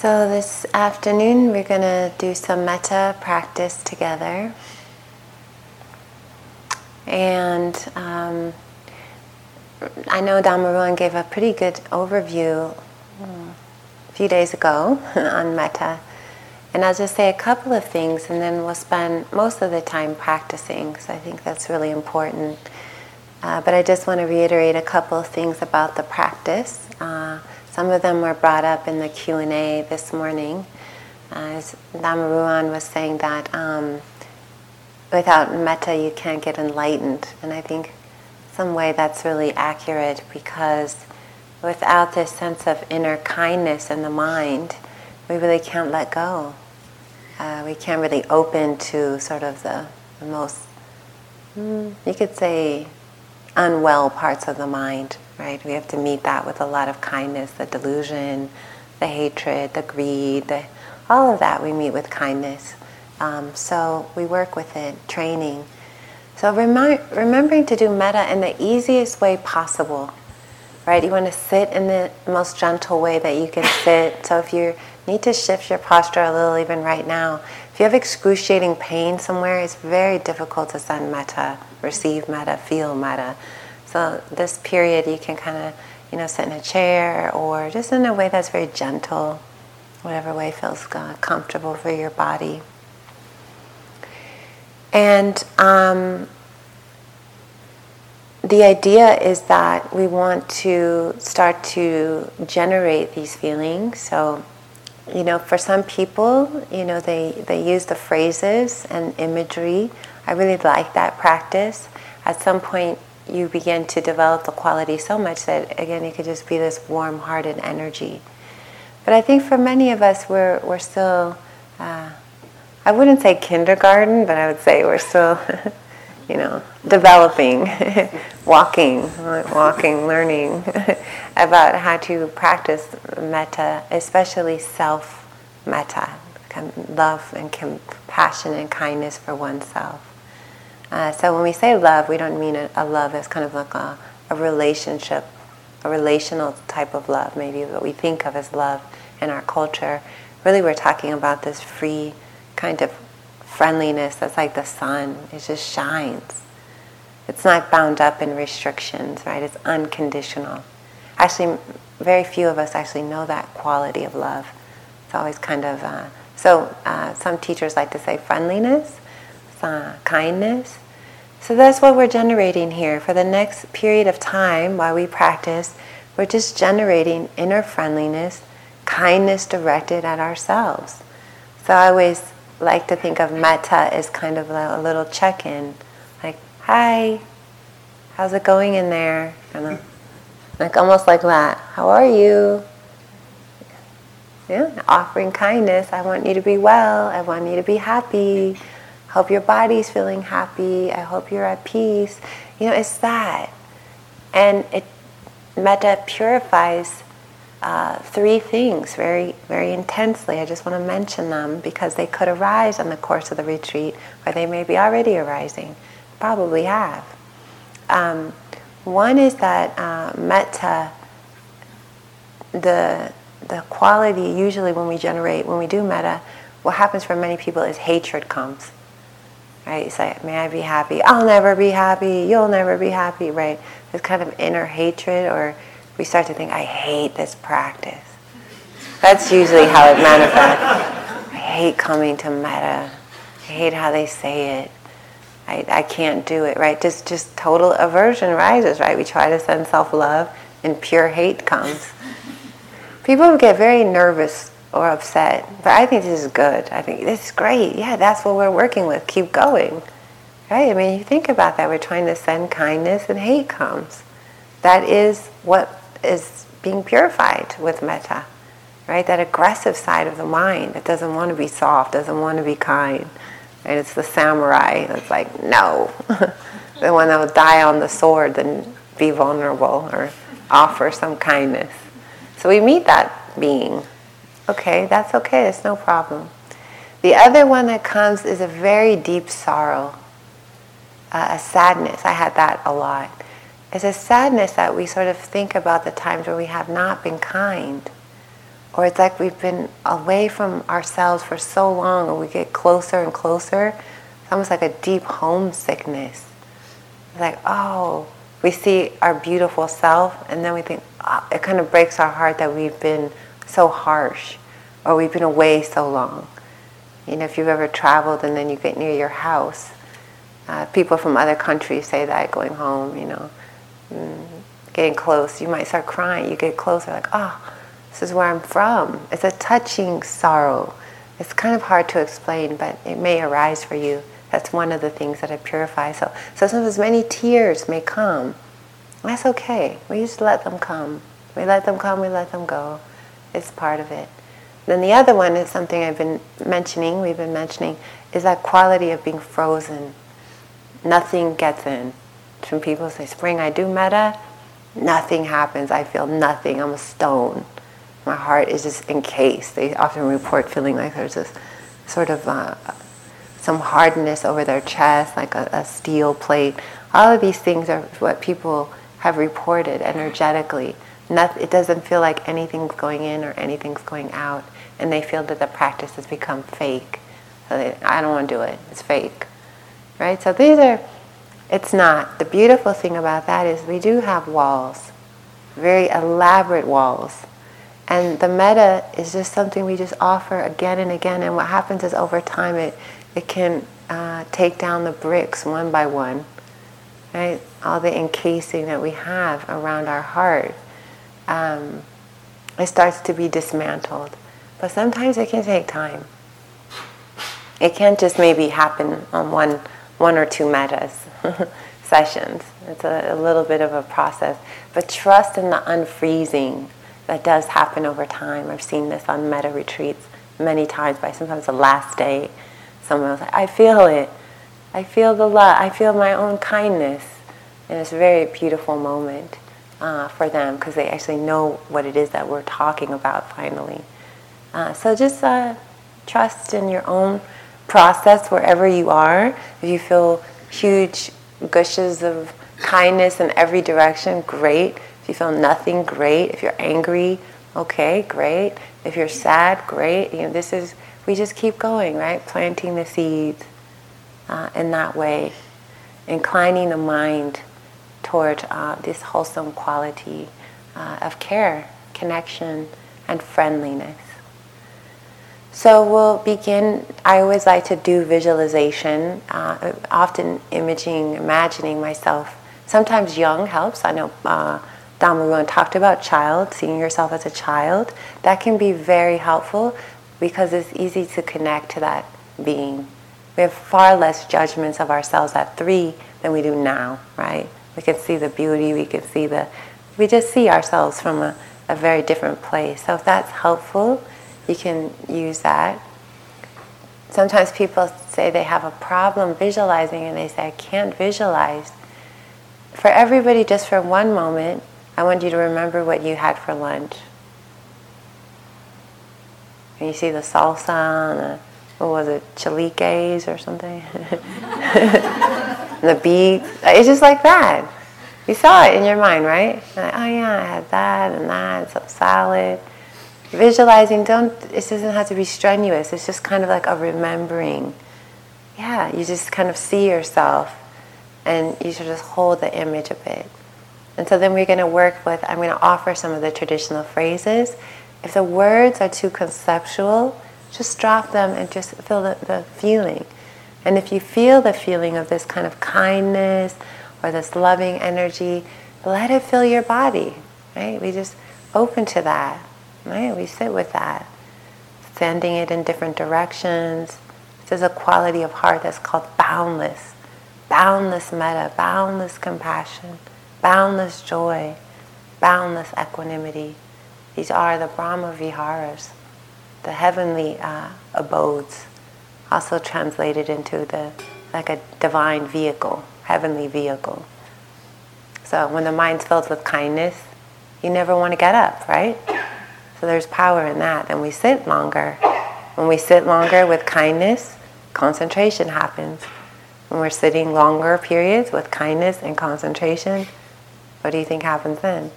So, this afternoon we're going to do some metta practice together. And um, I know Dhamma gave a pretty good overview hmm, a few days ago on metta. And I'll just say a couple of things and then we'll spend most of the time practicing. So, I think that's really important. Uh, but I just want to reiterate a couple of things about the practice. Uh, some of them were brought up in the Q&A this morning. Uh, as Dhamma was saying that um, without metta you can't get enlightened. And I think some way that's really accurate because without this sense of inner kindness in the mind, we really can't let go. Uh, we can't really open to sort of the, the most, mm, you could say, unwell parts of the mind right? We have to meet that with a lot of kindness, the delusion, the hatred, the greed, the, all of that we meet with kindness. Um, so we work with it, training. So remi- remembering to do metta in the easiest way possible, right? You want to sit in the most gentle way that you can sit. So if you need to shift your posture a little, even right now, if you have excruciating pain somewhere, it's very difficult to send metta, receive metta, feel metta. So this period you can kind of, you know, sit in a chair or just in a way that's very gentle, whatever way feels comfortable for your body. And um, the idea is that we want to start to generate these feelings. So, you know, for some people, you know, they, they use the phrases and imagery. I really like that practice. At some point, you begin to develop the quality so much that again it could just be this warm-hearted energy. But I think for many of us, we're we're still. Uh, I wouldn't say kindergarten, but I would say we're still, you know, developing, walking, walking, learning about how to practice metta, especially self metta, love and compassion and kindness for oneself. Uh, so when we say love, we don't mean a, a love as kind of like a, a, relationship, a relational type of love, maybe what we think of as love in our culture. Really, we're talking about this free kind of friendliness that's like the sun. It just shines. It's not bound up in restrictions, right? It's unconditional. Actually, very few of us actually know that quality of love. It's always kind of, uh, so uh, some teachers like to say friendliness uh, kindness. So that's what we're generating here. For the next period of time while we practice, we're just generating inner friendliness, kindness directed at ourselves. So I always like to think of metta as kind of a, little check in. Like, hi, how's it going in there? Kind of, like almost like that. How are you? Yeah, offering kindness. I want you to be well. I want you to be happy hope your body's feeling happy. I hope you're at peace. You know, it's that. And it metta purifies uh, three things very, very intensely. I just want to mention them because they could arise in the course of the retreat, or they may be already arising. Probably have. Um, one is that uh, metta, the the quality usually when we generate when we do metta, what happens for many people is hatred comes right? You say, may I be happy? I'll never be happy. You'll never be happy, right? This kind of inner hatred, or we start to think, I hate this practice. That's usually how it manifests. I hate coming to metta. I hate how they say it. I, I can't do it, right? Just, just total aversion rises, right? We try to send self-love and pure hate comes. People get very nervous or upset. But I think this is good. I think this is great. Yeah, that's what we're working with. Keep going. Right? I mean, you think about that. We're trying to send kindness and hate comes. That is what is being purified with metta. Right? That aggressive side of the mind that doesn't want to be soft, doesn't want to be kind. And it's the samurai that's like, no. the one that will die on the sword than be vulnerable or offer some kindness. So we meet that being Okay, that's okay, it's no problem. The other one that comes is a very deep sorrow, uh, a sadness. I had that a lot. It's a sadness that we sort of think about the times where we have not been kind, or it's like we've been away from ourselves for so long and we get closer and closer. It's almost like a deep homesickness. It's like, oh, we see our beautiful self and then we think, oh, it kind of breaks our heart that we've been so harsh or we've been away so long. You know, if you've ever traveled and then you get near your house, uh, people from other countries say that going home, you know, mm, getting close, you might start crying. You get closer, like, oh, this is where I'm from. It's a touching sorrow. It's kind of hard to explain, but it may arise for you. That's one of the things that I purify. So, so sometimes many tears may come. That's okay. We just let them come. We let them come, we let them go. It's part of it. Then the other one is something I've been mentioning, we've been mentioning, is that quality of being frozen. Nothing gets in. When people say, Spring, I do metta, nothing happens. I feel nothing. I'm a stone. My heart is just encased. They often report feeling like there's this sort of uh, some hardness over their chest, like a, a steel plate. All of these things are what people have reported energetically. It doesn't feel like anything's going in or anything's going out, and they feel that the practice has become fake. So they, I don't want to do it. It's fake, right? So these are. It's not. The beautiful thing about that is we do have walls, very elaborate walls, and the metta is just something we just offer again and again. And what happens is over time it it can uh, take down the bricks one by one, right? All the encasing that we have around our heart, um, it starts to be dismantled. But sometimes it can take time. It can't just maybe happen on one, one or two mettas sessions. It's a, a little bit of a process. But trust in the unfreezing that does happen over time. I've seen this on metta retreats many times by sometimes the last day someone was like, I feel it. I feel the love. I feel my own kindness. And it's a very beautiful moment uh, for them because they actually know what it is that we're talking about finally. Uh, so just uh, trust in your own process wherever you are. If you feel huge gushes of kindness in every direction, great. If you feel nothing, great. If you're angry, okay, great. If you're sad, great. You know, this is we just keep going, right? Planting the seeds uh, in that way, inclining the mind toward uh, this wholesome quality uh, of care, connection, and friendliness. So we'll begin. I always like to do visualization, uh, often imaging, imagining myself. Sometimes young helps. I know uh, Dhamma talked about child, seeing yourself as a child. That can be very helpful because it's easy to connect to that being. We have far less judgments of ourselves at three than we do now, right? We can see the beauty, we can see the, we just see ourselves from a, a very different place. So if that's helpful, you can use that. Sometimes people say they have a problem visualizing and they say, I can't visualize. For everybody, just for one moment, I want you to remember what you had for lunch. And you see the salsa and the, what was it, Chaliques or something? the beets. It's just like that. You saw it in your mind, right? Like, oh yeah, I had that and that, and some salad. Visualizing, don't, it doesn't have to be strenuous. It's just kind of like a remembering. Yeah, you just kind of see yourself and you should just hold the image of it. And so then we're going to work with, I'm going to offer some of the traditional phrases if the words are too conceptual, just drop them and just feel the, the feeling. And if you feel the feeling of this kind of kindness or this loving energy, let it fill your body, right? We just open to that, right? We sit with that, sending it in different directions. This is a quality of heart that's called boundless, boundless metta, boundless compassion, boundless joy, boundless equanimity. These are the Brahma Viharas, the heavenly uh, abodes, also translated into the like a divine vehicle, heavenly vehicle. So when the mind's filled with kindness, you never want to get up, right? So there's power in that. And we sit longer. When we sit longer with kindness, concentration happens. When we're sitting longer periods with kindness and concentration, what do you think happens then?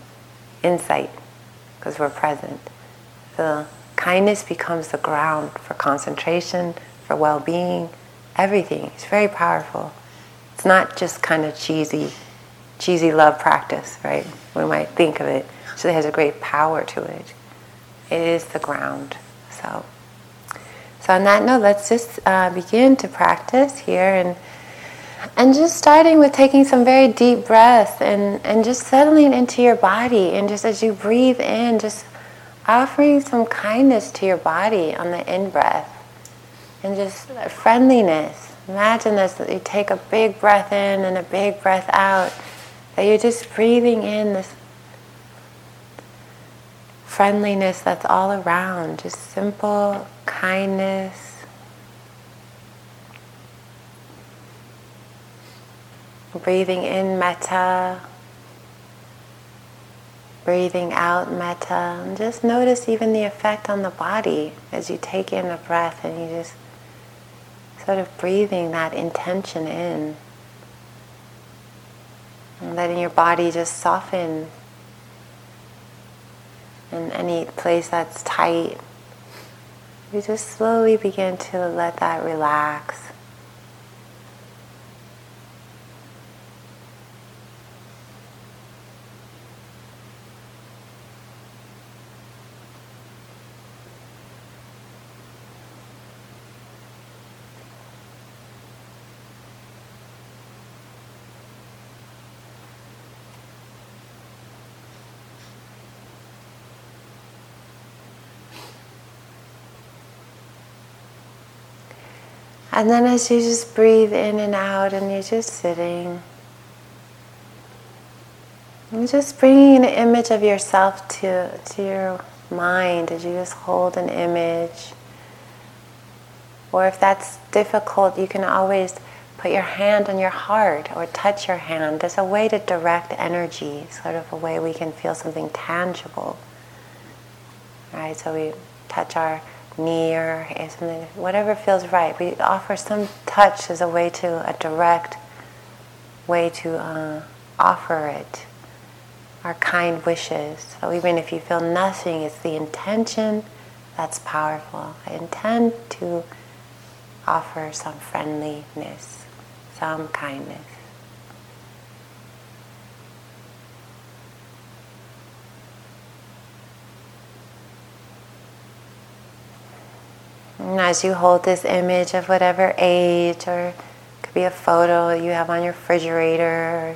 Insight because we're present. the kindness becomes the ground for concentration, for well-being, everything. It's very powerful. It's not just kind of cheesy, cheesy love practice, right? We might think of it. So it has a great power to it. It is the ground. So, so on that note, let's just uh, begin to practice here and and just starting with taking some very deep breaths and, and just settling into your body and just as you breathe in, just offering some kindness to your body on the in breath and just friendliness. Imagine this that you take a big breath in and a big breath out, that you're just breathing in this friendliness that's all around, just simple kindness. Breathing in metta, breathing out metta, and just notice even the effect on the body as you take in a breath and you just sort of breathing that intention in. And letting your body just soften in any place that's tight. You just slowly begin to let that relax. And then as you just breathe in and out and you're just sitting, you're just bringing an image of yourself to, to your mind as you just hold an image. Or if that's difficult, you can always put your hand on your heart or touch your hand. There's a way to direct energy, sort of a way we can feel something tangible. Right? So we touch our knee or something, whatever feels right. We offer some touch as a way to, a direct way to uh, offer it, our kind wishes. So even if you feel nothing, it's the intention that's powerful. I intend to offer some friendliness, some kindness. And as you hold this image of whatever age, or it could be a photo you have on your refrigerator,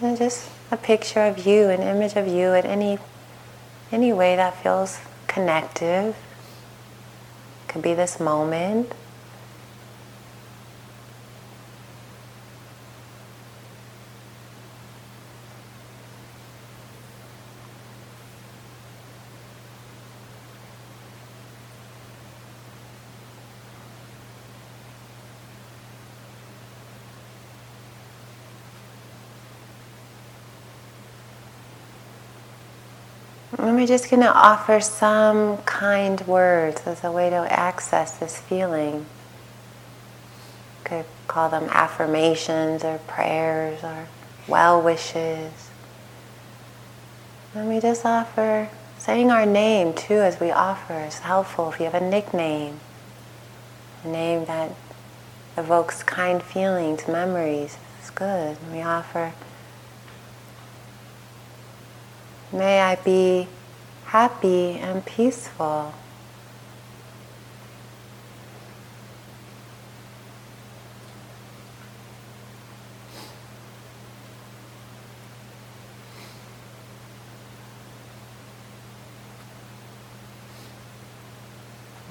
and just a picture of you, an image of you in any any way that feels connective. It could be this moment. And we're just going to offer some kind words as a way to access this feeling. Could call them affirmations or prayers or well wishes. And we just offer saying our name too as we offer is helpful. If you have a nickname, a name that evokes kind feelings, memories, it's good. we offer May I be happy and peaceful.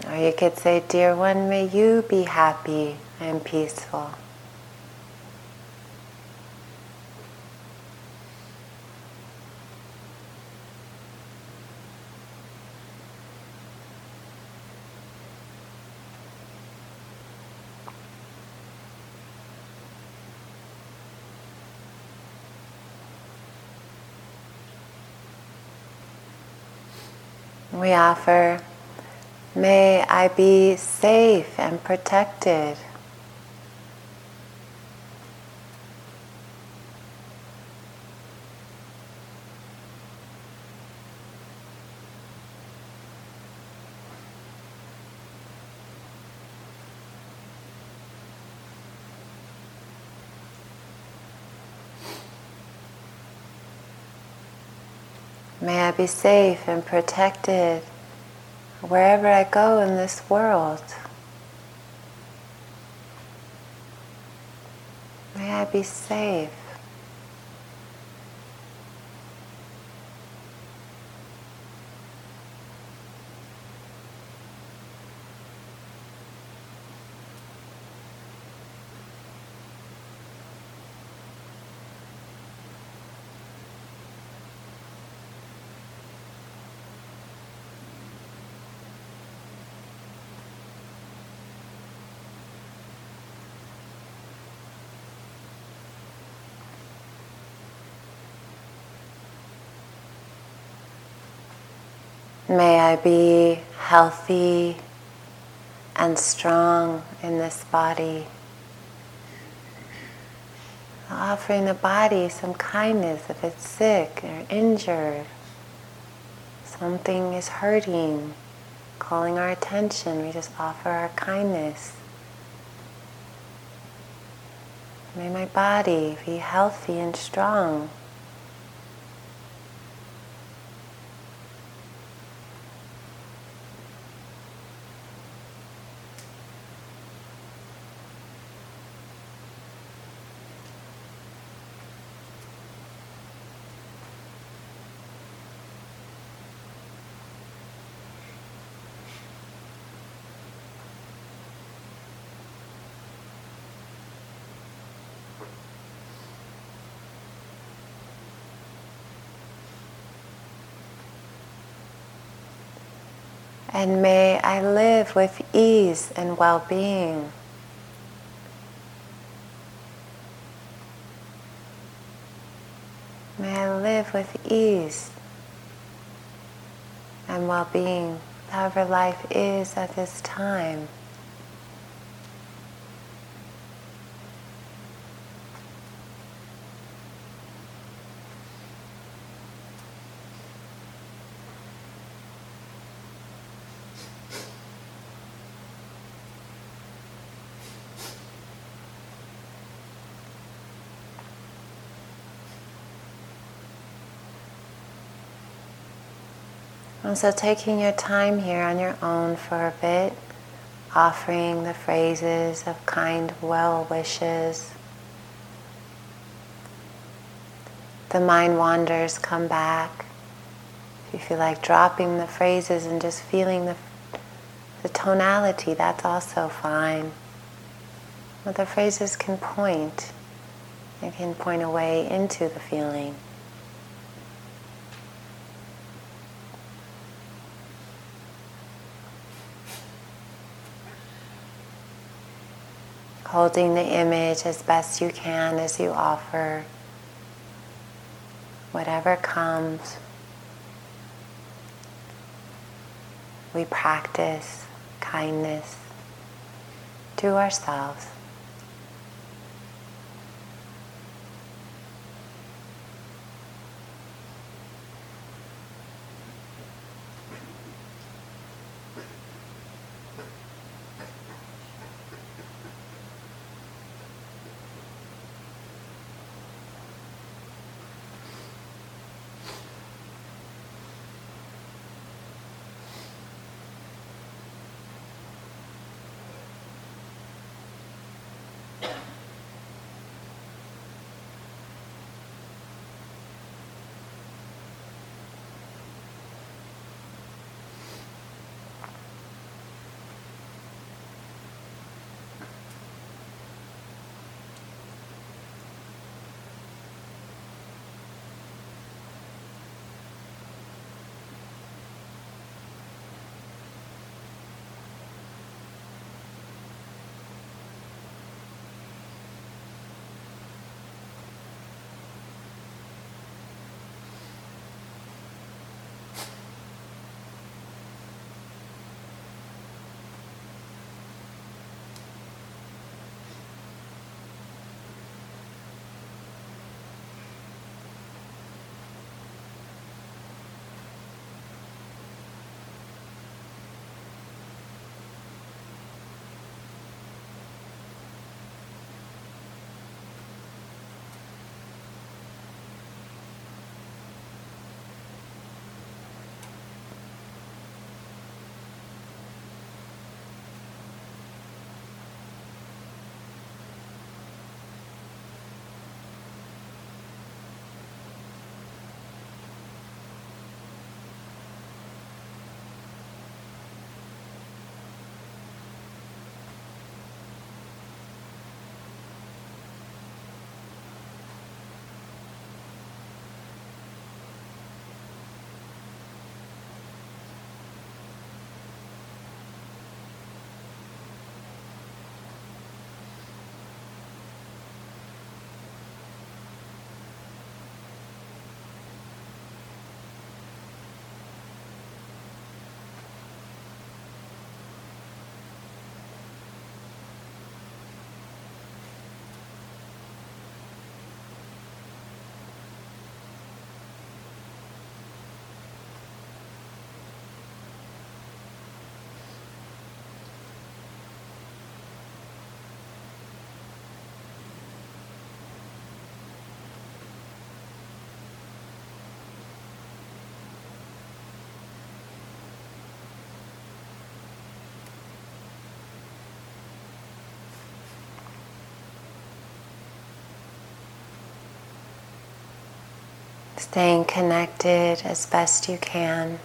Or you could say, Dear one, may you be happy and peaceful. We offer, may I be safe and protected. May I be safe and protected wherever I go in this world. May I be safe. May I be healthy and strong in this body. Offering the body some kindness if it's sick or injured. Something is hurting, calling our attention. We just offer our kindness. May my body be healthy and strong. And may I live with ease and well being. May I live with ease and well being, however life is at this time. And so taking your time here on your own for a bit, offering the phrases of kind well wishes. The mind wanders, come back. If you feel like dropping the phrases and just feeling the, the tonality, that's also fine. But the phrases can point. They can point away into the feeling. Holding the image as best you can as you offer whatever comes. We practice kindness to ourselves. Staying connected as best you can.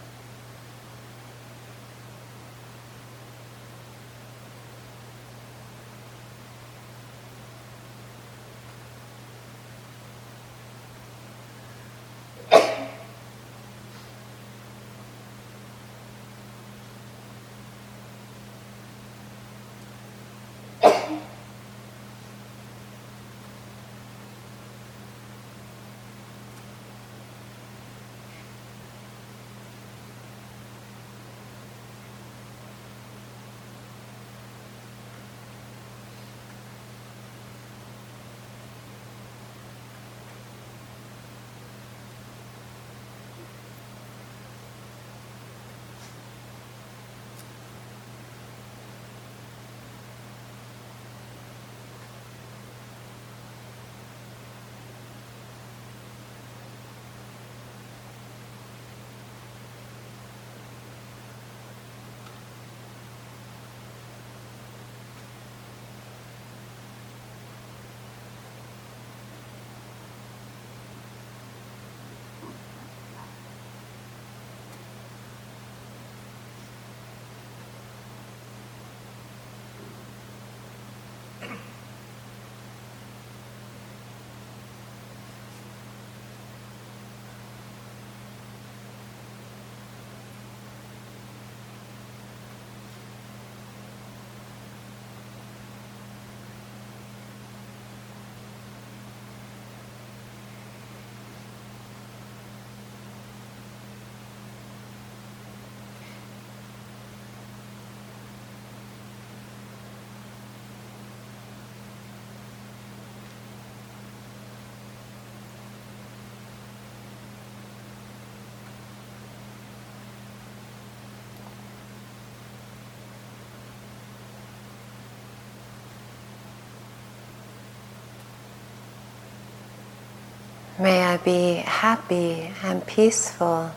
May I be happy and peaceful.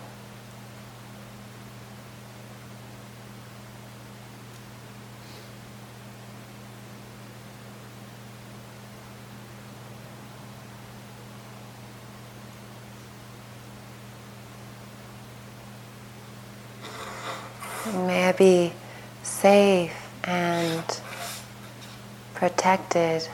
May I be safe and protected.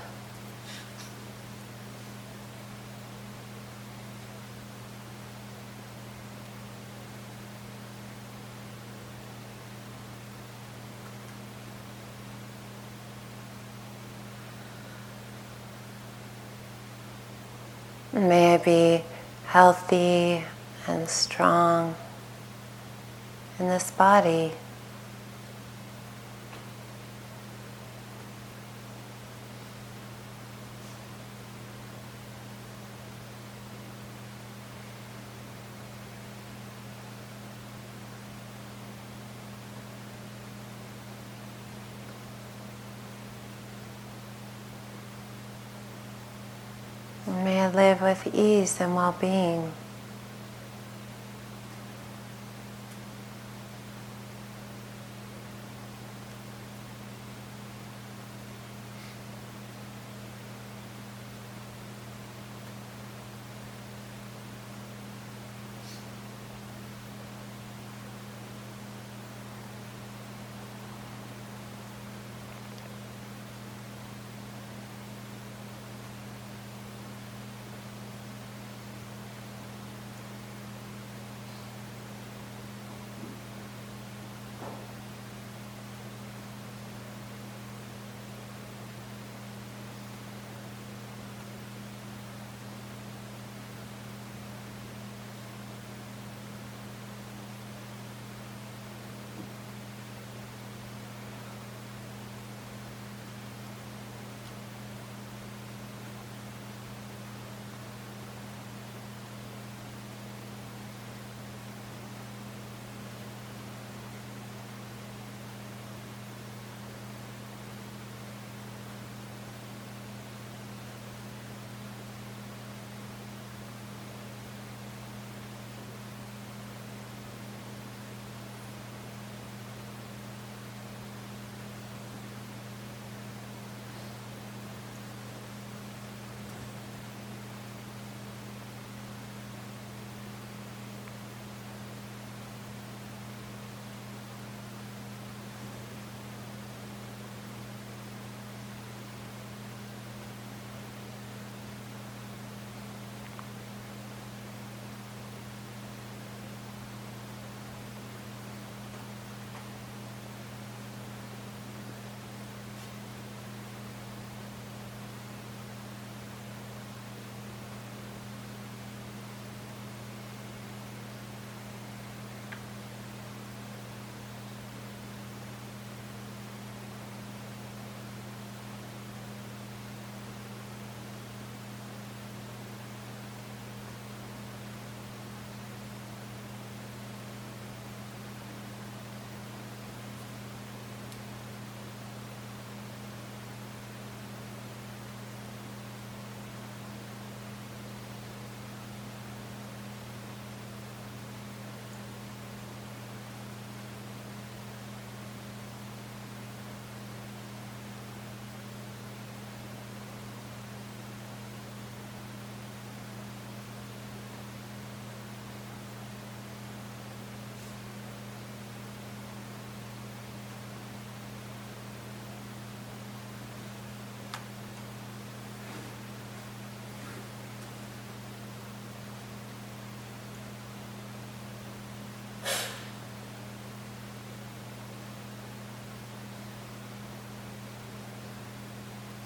May I be healthy and strong in this body. May Ease and well being.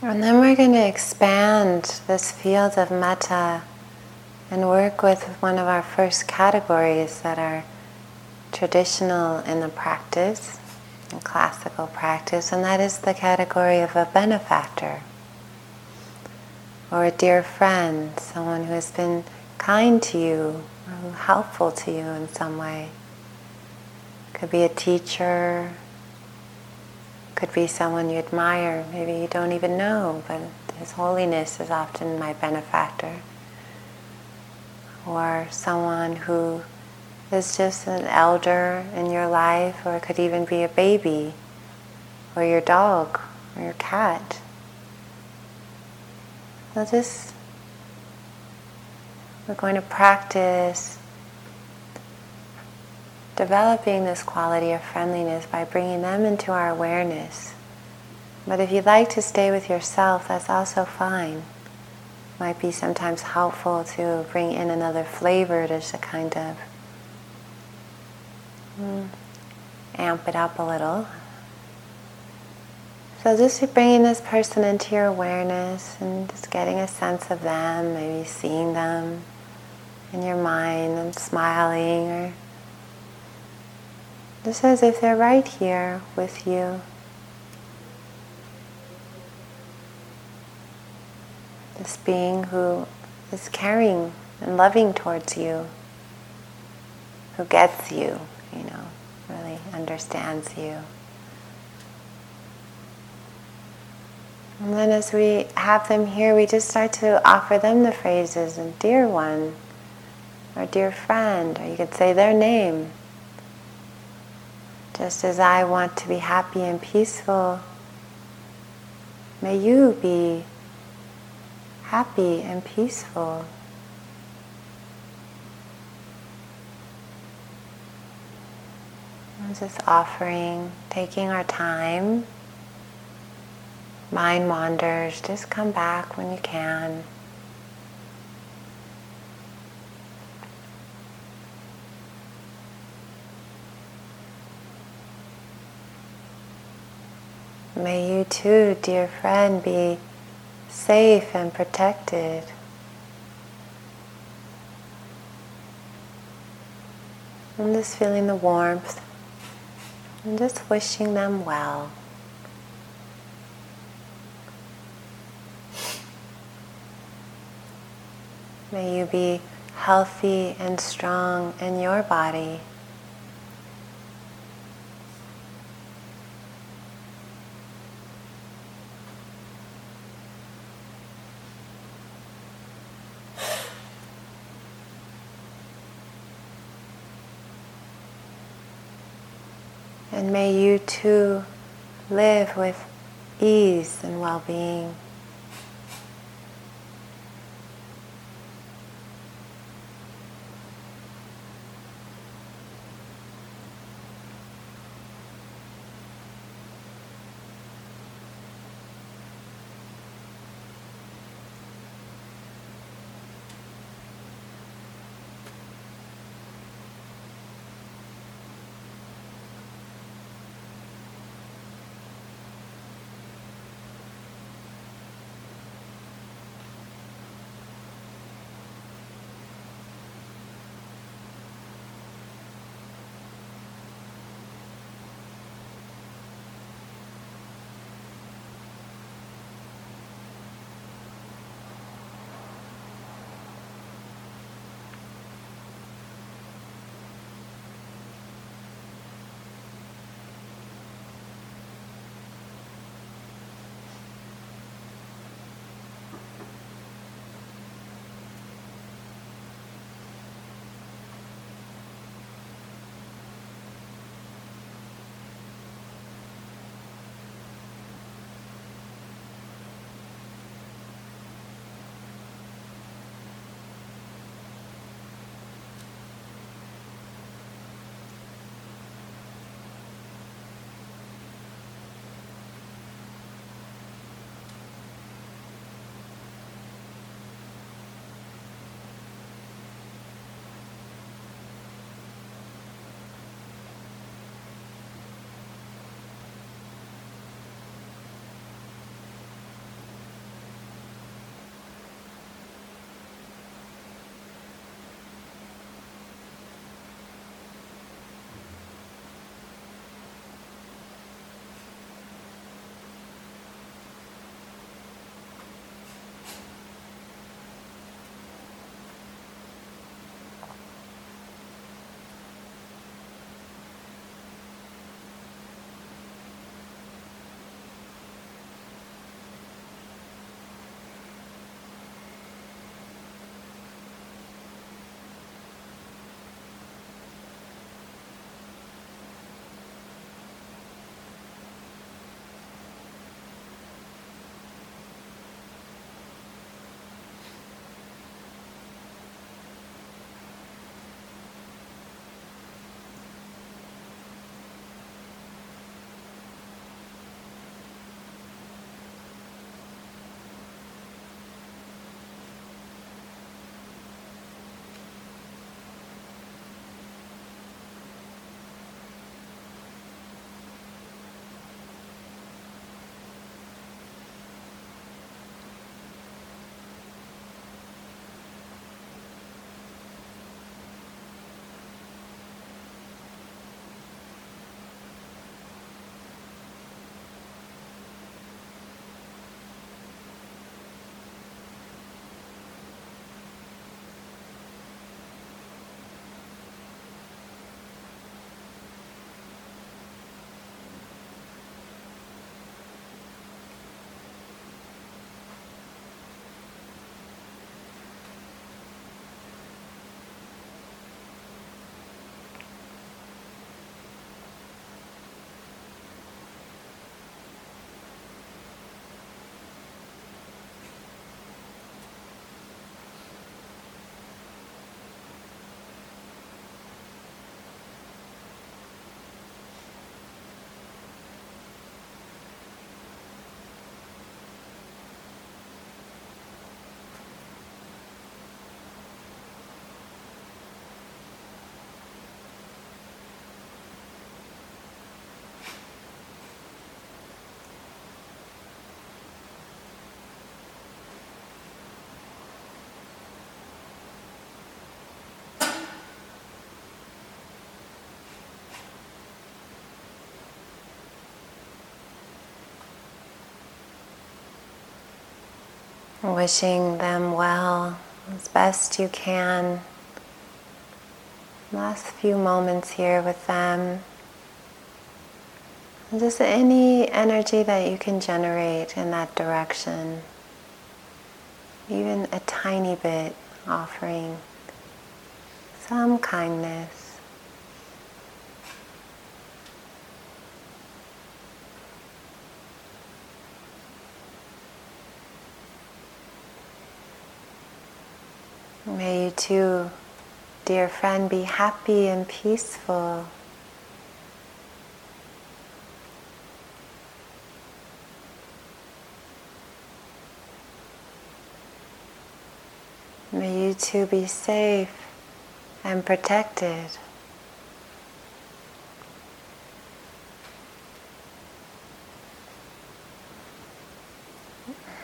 And then we're going to expand this field of metta and work with one of our first categories that are traditional in the practice, in classical practice, and that is the category of a benefactor or a dear friend, someone who has been kind to you or helpful to you in some way. Could be a teacher, could be someone you admire, maybe you don't even know, but His Holiness is often my benefactor. Or someone who is just an elder in your life, or it could even be a baby, or your dog, or your cat. So just, we're going to practice developing this quality of friendliness by bringing them into our awareness. But if you'd like to stay with yourself, that's also fine. Might be sometimes helpful to bring in another flavor to just kind of mm, amp it up a little. So just bringing this person into your awareness and just getting a sense of them, maybe seeing them in your mind and smiling or just as if they're right here with you. This being who is caring and loving towards you, who gets you, you know, really understands you. And then as we have them here, we just start to offer them the phrases, and dear one, or dear friend, or you could say their name. Just as I want to be happy and peaceful, may you be happy and peaceful. I'm just offering, taking our time. Mind wanders, just come back when you can. May you too, dear friend, be safe and protected. I'm just feeling the warmth and just wishing them well. May you be healthy and strong in your body. And may you too live with ease and well being. Wishing them well as best you can. Last few moments here with them. Just any energy that you can generate in that direction, even a tiny bit, offering some kindness. May you too, dear friend, be happy and peaceful. May you too be safe and protected.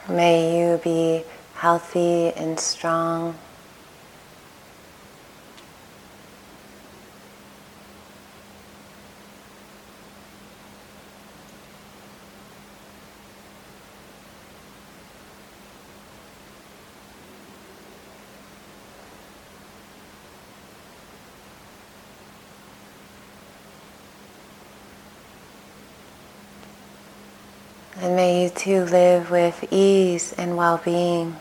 May you be healthy and strong. And too live with ease and well being.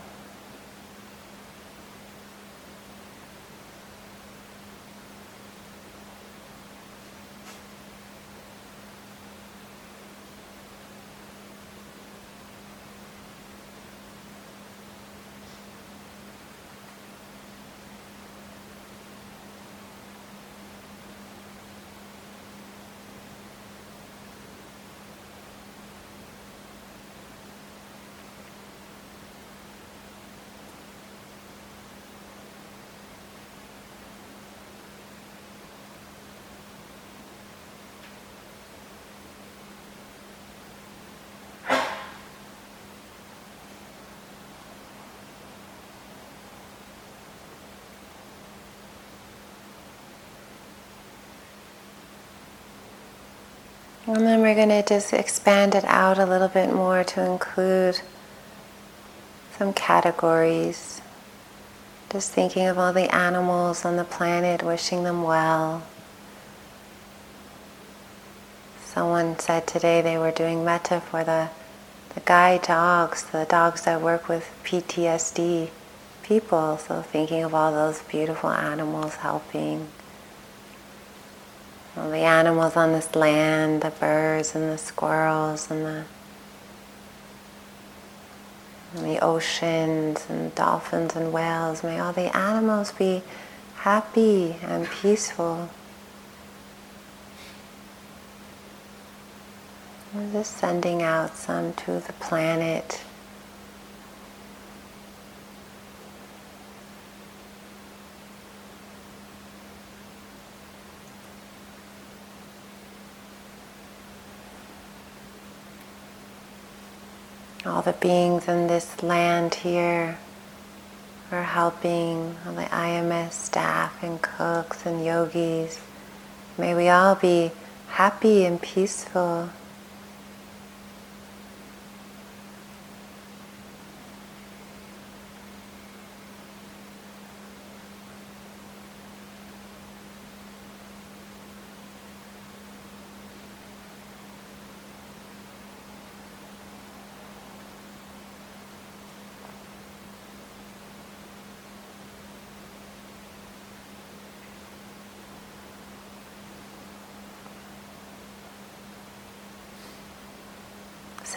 Then we're going to just expand it out a little bit more to include some categories. Just thinking of all the animals on the planet, wishing them well. Someone said today they were doing metta for the, the guide dogs, the dogs that work with PTSD people. So thinking of all those beautiful animals helping. All the animals on this land, the birds and the squirrels and the, and the oceans and dolphins and whales. May all the animals be happy and peaceful. I'm just sending out some to the planet. All the beings in this land here are helping, all the IMS staff and cooks and yogis. May we all be happy and peaceful.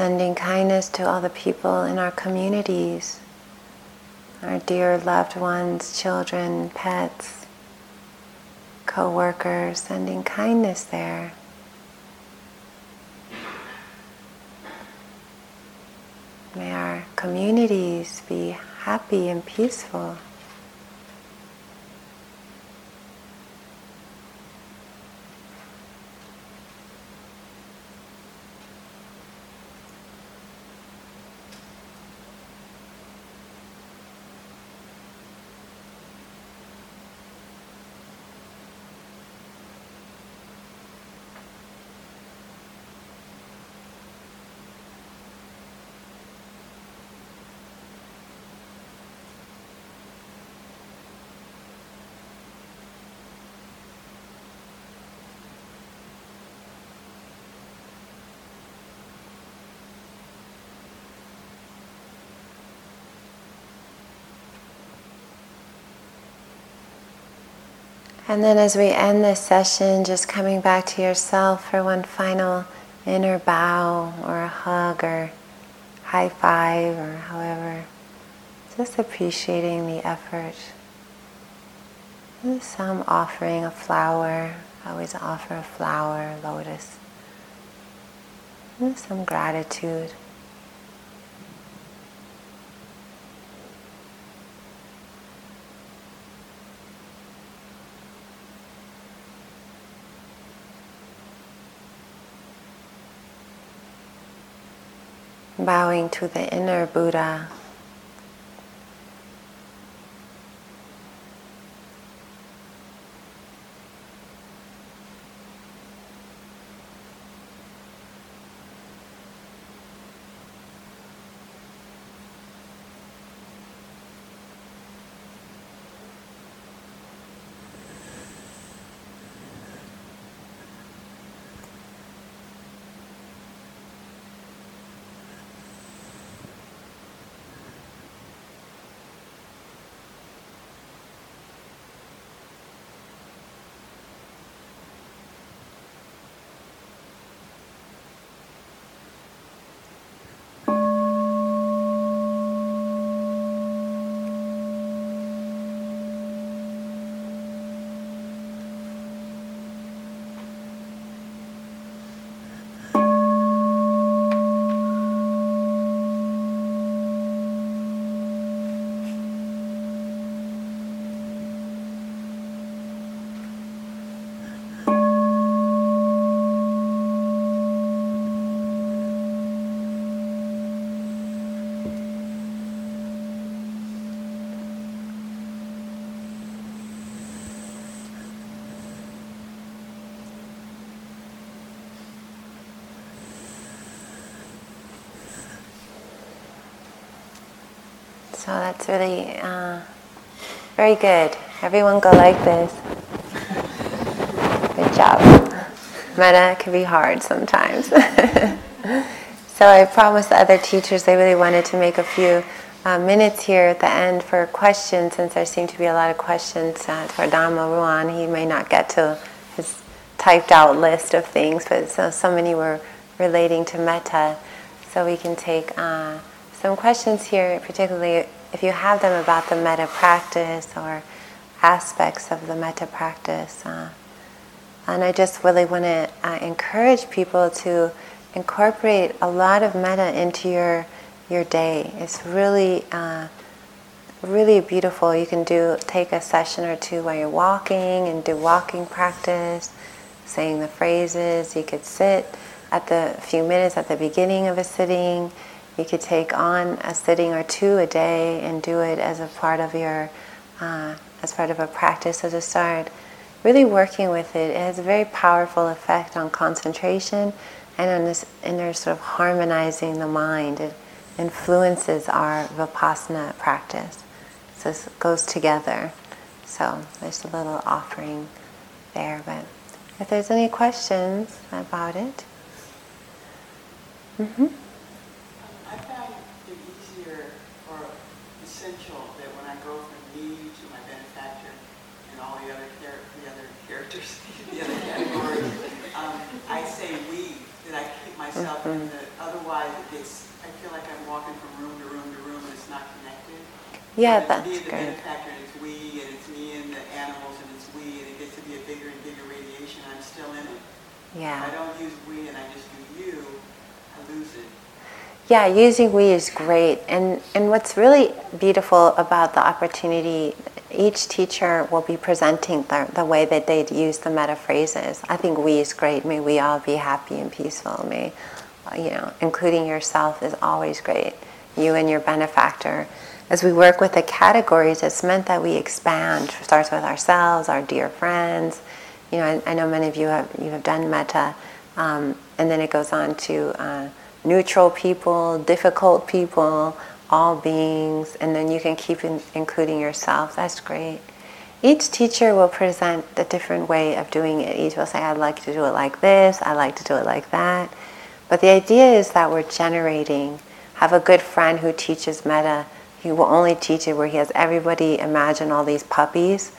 Sending kindness to all the people in our communities, our dear loved ones, children, pets, co workers, sending kindness there. May our communities be happy and peaceful. And then as we end this session, just coming back to yourself for one final inner bow or a hug or high five or however. Just appreciating the effort. some offering a flower. Always offer a flower, lotus. some gratitude. Bowing to the inner Buddha. So that's really uh, very good. Everyone go like this. Good job. Metta can be hard sometimes. so I promised the other teachers they really wanted to make a few uh, minutes here at the end for questions since there seem to be a lot of questions uh, for Dhammaruwan. He may not get to his typed out list of things, but so, so many were relating to metta. So we can take uh, some questions here, particularly you have them about the metta practice or aspects of the metta practice. Uh, and I just really want to uh, encourage people to incorporate a lot of metta into your your day. It's really uh, really beautiful. You can do take a session or two while you're walking and do walking practice, saying the phrases. You could sit at the few minutes at the beginning of a sitting you could take on a sitting or two a day and do it as a part of your, uh, as part of a practice as a start. Really working with it, it has a very powerful effect on concentration and on this inner sort of harmonizing the mind. It influences our vipassana practice. So this goes together. So there's a little offering there, but if there's any questions about it. Mm-hmm. myself mm-hmm. the, otherwise it gets, I feel like I'm walking from room to room to room and it's not connected. Yeah, that's benefactor and it's we and it's me and the animals and it's we and it gets to be a bigger and bigger radiation. I'm still in it. Yeah. If I don't use we and I just do you, I lose it. Yeah, using we is great. And, and what's really beautiful about the opportunity, each teacher will be presenting the, the way that they'd use the metta phrases. I think we is great. May we all be happy and peaceful. May, you know, including yourself is always great. You and your benefactor. As we work with the categories, it's meant that we expand. It starts with ourselves, our dear friends. You know, I, I know many of you have you have done metta, um, and then it goes on to uh, neutral people, difficult people, all beings, and then you can keep in, including yourself. That's great. Each teacher will present a different way of doing it. Each will say, I'd like to do it like this, I like to do it like that. But the idea is that we're generating. Have a good friend who teaches metta. He will only teach it where he has everybody imagine all these puppies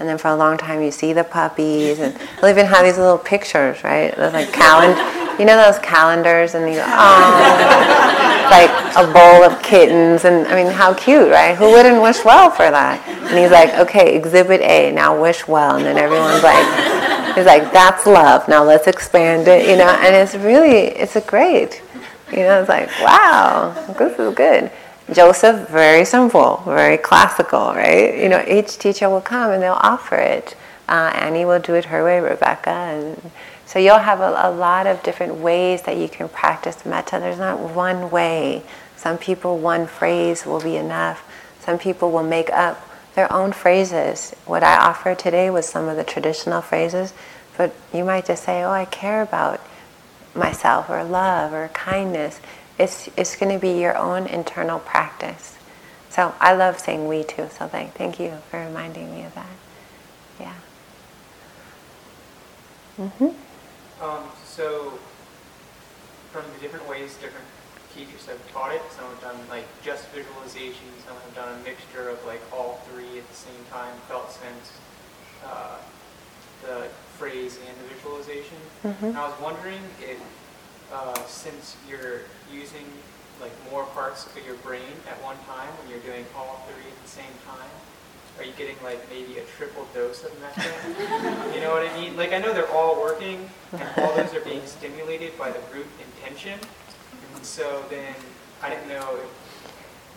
And then for a long time, you see the puppies, and they'll even have these little pictures, right? They're like calendar, you know those calendars, and you go, oh, like a bowl of kittens, and I mean, how cute, right? Who wouldn't wish well for that? And he's like, okay, Exhibit A, now wish well, and then everyone's like, he's like, that's love. Now let's expand it, you know. And it's really, it's a great, you know. It's like, wow, this is good. Joseph, very simple, very classical, right? You know, each teacher will come and they'll offer it. Uh, Annie will do it her way, Rebecca, and so you'll have a, a, lot of different ways that you can practice metta. There's not one way. Some people, one phrase will be enough. Some people will make up their own phrases. What I offer today was some of the traditional phrases, but you might just say, "Oh, I care about myself," or love, or kindness it's, it's going to be your own internal practice. So I love saying we too. So thank, thank you for reminding me of that. Yeah. Mm-hmm. Um, so from the different ways different teachers have taught it, some have done like just visualization, some have done a mixture of like all three at the same time, felt sense, uh, the phrase and the visualization. Mm-hmm. And I was wondering if uh, since you're using like more parts of your brain at one time when you're doing all three at the same time? Are you getting like maybe a triple dose of metta? you know what I mean? Like I know they're all working and all those are being stimulated by the group intention. And so then I didn't know if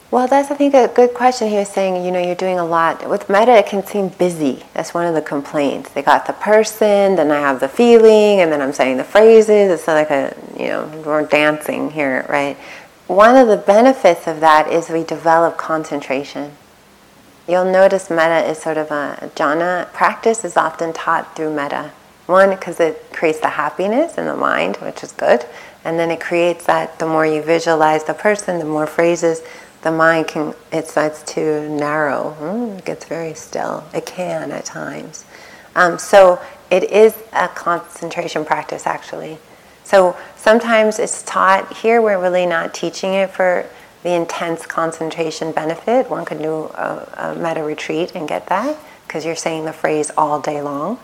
well, that's I think a good question. He was saying, you know, you're doing a lot with metta, It can seem busy. That's one of the complaints. They got the person, then I have the feeling, and then I'm saying the phrases. It's like a, you know, we're dancing here, right? One of the benefits of that is we develop concentration. You'll notice metta is sort of a jhana practice is often taught through metta. One, because it creates the happiness in the mind, which is good, and then it creates that. The more you visualize the person, the more phrases the mind can it starts to narrow. Mm, it gets very still. It can at times. Um, so it is a concentration practice actually. So sometimes it's taught here we're really not teaching it for the intense concentration benefit. One could do a, a metta retreat and get that because you're saying the phrase all day long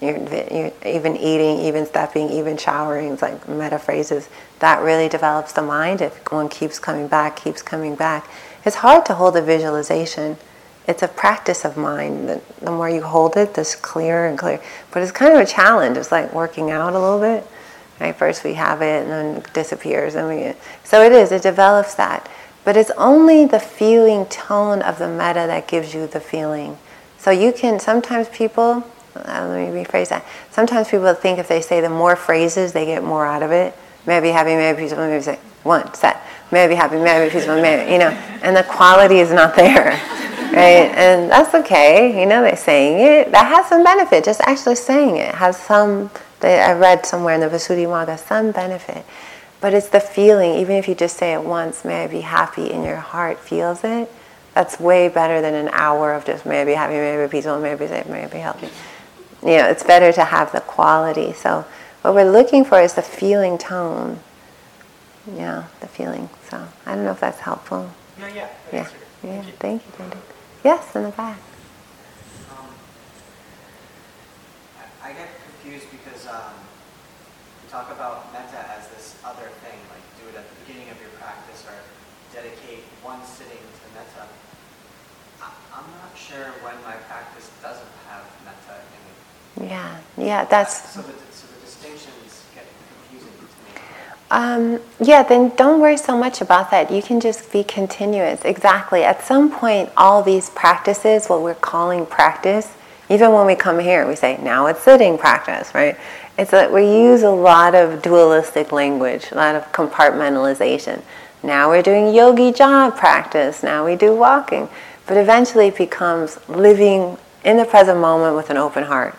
you're, you're, even eating, even stepping, even showering, it's like metta phrases. That really develops the mind if one keeps coming back, keeps coming back. It's hard to hold a visualization. It's a practice of mind. The, the more you hold it, the clearer and clearer. But it's kind of a challenge. It's like working out a little bit. Right? First we have it and then it disappears. And we, so it is, it develops that. But it's only the feeling tone of the metta that gives you the feeling. So you can, sometimes people, uh, let me rephrase that. Sometimes people think if they say the more phrases, they get more out of it. Maybe happy, maybe peaceful, maybe say one set. Maybe happy, maybe peaceful, maybe you know, and the quality is not there, right? And that's okay. You know, they're saying it. That has some benefit. Just actually saying it has some. They, I read somewhere in the Visuddhimagga some benefit, but it's the feeling. Even if you just say it once, may I be happy, and your heart feels it. That's way better than an hour of just maybe happy, maybe peaceful, may I maybe safe, maybe healthy you know, it's better to have the quality. So what we're looking for is the feeling tone. Yeah, the feeling. So I don't know if that's helpful. No, yeah. Yeah. Yeah. Thank you, Thank you Yes, in the back. Um, I get confused because um, we talk about metta as this other thing, like do it at the beginning of your practice or dedicate one sitting to metta. I'm not sure when my practice doesn't have metta in yeah, yeah, that's. So the, so the distinctions get confusing. Um, yeah, then don't worry so much about that. You can just be continuous. Exactly. At some point, all these practices, what we're calling practice, even when we come here, we say, now it's sitting practice, right? It's that we use a lot of dualistic language, a lot of compartmentalization. Now we're doing yogi job practice, now we do walking. But eventually it becomes living in the present moment with an open heart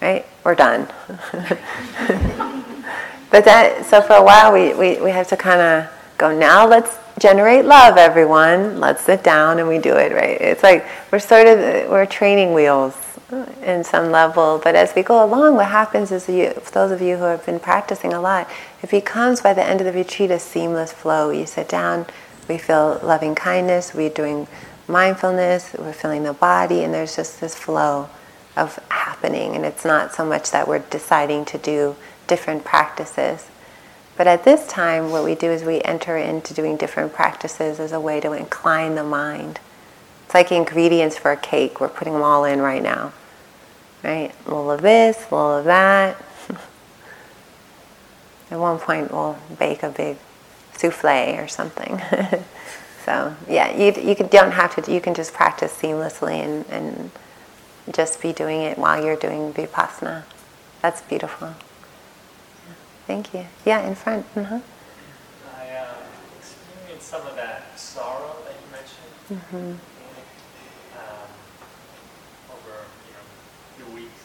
right? We're done. but that, so for a while we, we, we have to kind of go, now let's generate love, everyone. Let's sit down and we do it, right? It's like we're sort of, we're training wheels in some level, but as we go along, what happens is you, those of you who have been practicing a lot, it becomes by the end of the retreat a seamless flow. You sit down, we feel loving kindness, we're doing mindfulness, we're feeling the body, and there's just this flow of happening, and it's not so much that we're deciding to do different practices. But at this time, what we do is we enter into doing different practices as a way to incline the mind. It's like ingredients for a cake. We're putting them all in right now. Right? A little of this, a little of that. At one point, we'll bake a big souffle or something. so yeah, you you don't have to. You can just practice seamlessly and, and just be doing it while you're doing vipassana. That's beautiful. Thank you. Yeah, in front. Mm-hmm. I um, experienced some of that sorrow that you mentioned mm-hmm. um, over you know few weeks.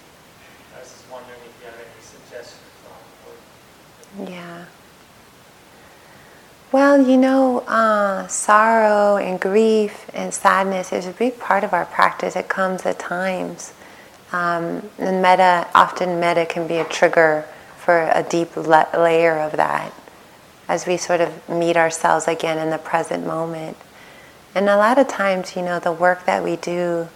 I was just wondering if you have any suggestions on what. Yeah. Well, you know, uh, sorrow and grief and sadness is a big part of our practice. It comes at times. Um, and metta, often metta can be a trigger for a deep la- layer of that as we sort of meet ourselves again in the present moment. And a lot of times, you know, the work that we do,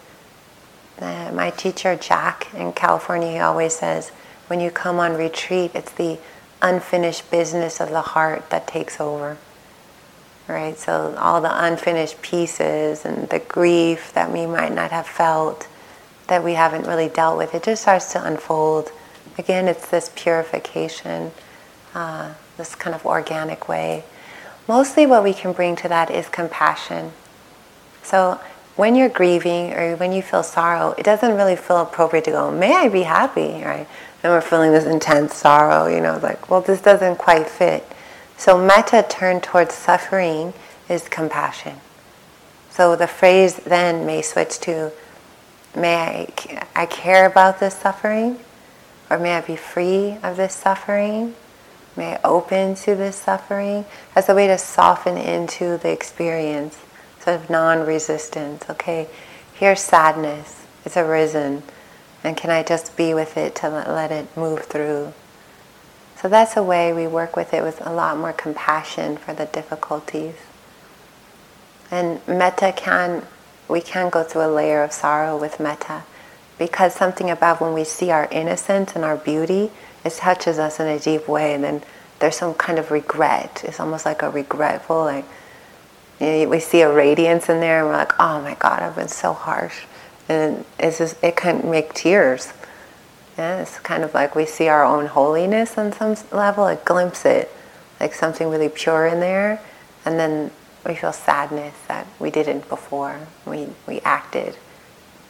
uh, my teacher Jack in California, he always says, when you come on retreat, it's the unfinished business of the heart that takes over. Right? So, all the unfinished pieces and the grief that we might not have felt, that we haven't really dealt with, it just starts to unfold Again, it's this purification, uh, this kind of organic way. Mostly, what we can bring to that is compassion. So, when you're grieving or when you feel sorrow, it doesn't really feel appropriate to go, May I be happy, right? And we're feeling this intense sorrow, you know, like, well, this doesn't quite fit. So, metta turned towards suffering is compassion. So, the phrase then may switch to, May I, I care about this suffering? Or may I be free of this suffering? May I open to this suffering? As a way to soften into the experience, sort of non resistance. Okay, here's sadness, it's arisen. And can I just be with it to let it move through? So that's a way we work with it with a lot more compassion for the difficulties. And metta can, we can go through a layer of sorrow with metta because something about when we see our innocence and our beauty, it touches us in a deep way, and then there's some kind of regret. It's almost like a regretful, like you know, we see a radiance in there, and we're like, oh my God, I've been so harsh, and it's just, it can make tears. Yeah, it's kind of like we see our own holiness on some level, like glimpse it, like something really pure in there, and then we feel sadness that we didn't before. We we acted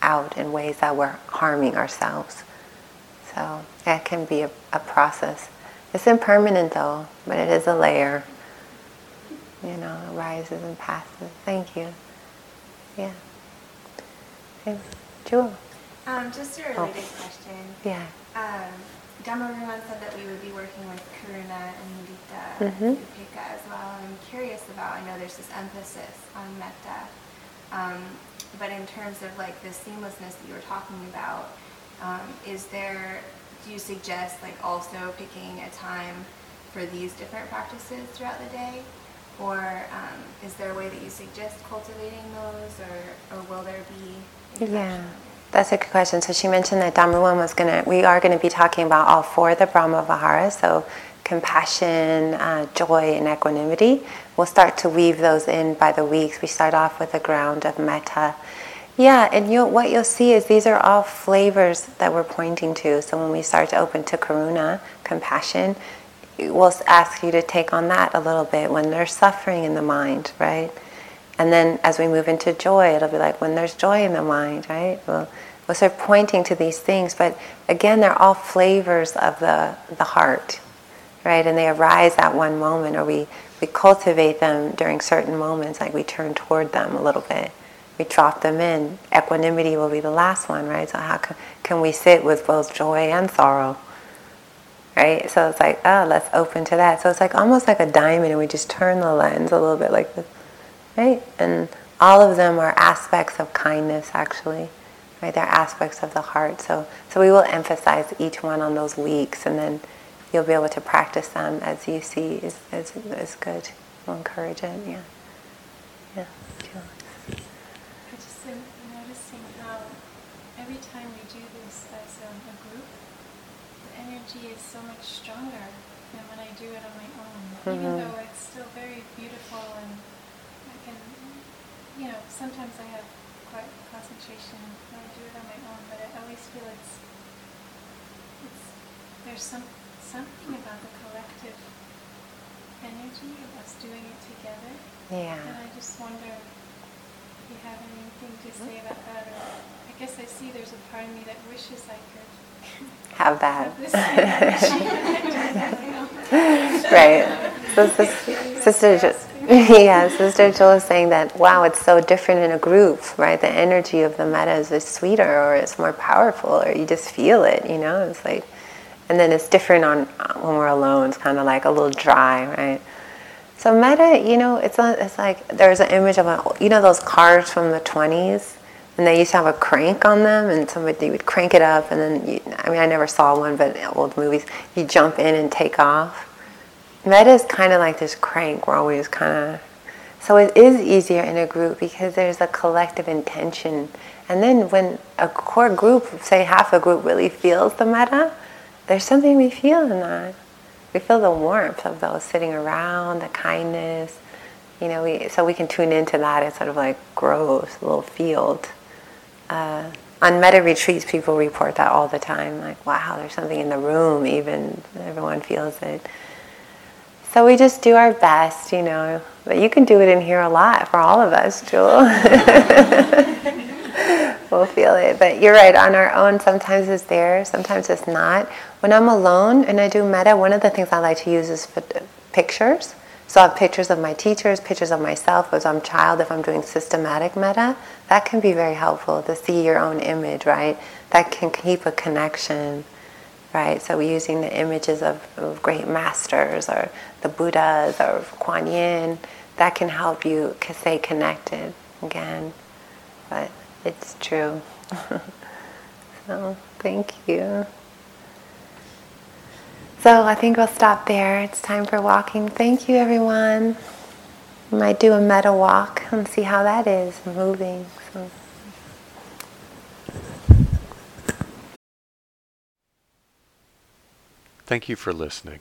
out in ways that we're harming ourselves. So that can be a, a process. It's impermanent though, but it is a layer. You know, it rises and passes. Thank you. Yeah. Okay. Jewel. Um, just a related oh. question. Yeah. Um, Dhamma said that we would be working with Karuna and Mudita mm-hmm. as well. I'm curious about, I know there's this emphasis on metta. Um, but in terms of like the seamlessness that you were talking about, um, is there, do you suggest like also picking a time for these different practices throughout the day? Or um, is there a way that you suggest cultivating those or, or will there be? Yeah. That's a good question. So she mentioned that Dhamma 1 was gonna. We are gonna be talking about all four of the Brahma Viharas. So compassion, uh, joy, and equanimity. We'll start to weave those in by the weeks. We start off with a ground of metta. Yeah, and you what you'll see is these are all flavors that we're pointing to. So when we start to open to karuna, compassion, we'll ask you to take on that a little bit when there's suffering in the mind, right? And then as we move into joy, it'll be like when there's joy in the mind, right? We'll, we'll start pointing to these things, but again, they're all flavors of the, the heart, right? And they arise at one moment, or we, we cultivate them during certain moments, like we turn toward them a little bit. We drop them in. Equanimity will be the last one, right? So how can, can we sit with both joy and sorrow? Right? So it's like, oh, let's open to that. So it's like almost like a diamond, and we just turn the lens a little bit like this, right? And all of them are aspects of kindness, actually, right? They're aspects of the heart. So, so we will emphasize each one on those weeks, and then you'll be able to practice them as you see is, is, is good. We'll encourage it, yeah. Yeah. I just been noticing how every time we do this as a group, the energy is so much stronger than when I do it on my own. Even Mhm. though it's still very beautiful and I can, you know, sometimes I have quite concentration when I do it on my own, but I always feel it's, it's there's some something about the collective energy of us doing it together. Yeah. And I just wonder if you have anything to say mm-hmm. about that, or I guess I see there's a part of me that wishes I could Have that. have this energy. I don't know. right. So sis- sister, Ju- yeah, Sister Jill is saying that wow, it's so different in a group, right? The energy of the mettas is sweeter, or it's more powerful, or you just feel it. You know, it's like, and then it's different on when we're alone. It's kind of like a little dry, right? So metta, you know, it's a, it's like there's an image of a, you know, those cars from the 20s, and they used to have a crank on them, and somebody would crank it up, and then you, I mean, I never saw one, but old movies, you jump in and take off. Metta is kind of like this crank. We're always kind of, so it is easier in a group because there's a collective intention. And then when a core group, say half a group, really feels the metta, there's something we feel in that. We feel the warmth of those sitting around, the kindness. You know, we, so we can tune into that. Sort of like grows, a little field. Uh, on metta retreats, people report that all the time. Like, wow, there's something in the room, even everyone feels it. So we just do our best, you know. But you can do it in here a lot for all of us, Jewel. we'll feel it. But you're right, on our own, sometimes it's there, sometimes it's not. When I'm alone and I do metta, one of the things I like to use is uh, pictures. So I have pictures of my teachers, pictures of myself as I'm child, if I'm doing systematic metta. That can be very helpful to see your own image, right? That can keep a connection right? So we're using the images of, of great masters or the Buddhas or Kuan Yin. That can help you stay connected again. But it's true. so thank you. So I think we'll stop there. It's time for walking. Thank you, everyone. We might do a metta walk and see how that is moving. So. Thank you for listening.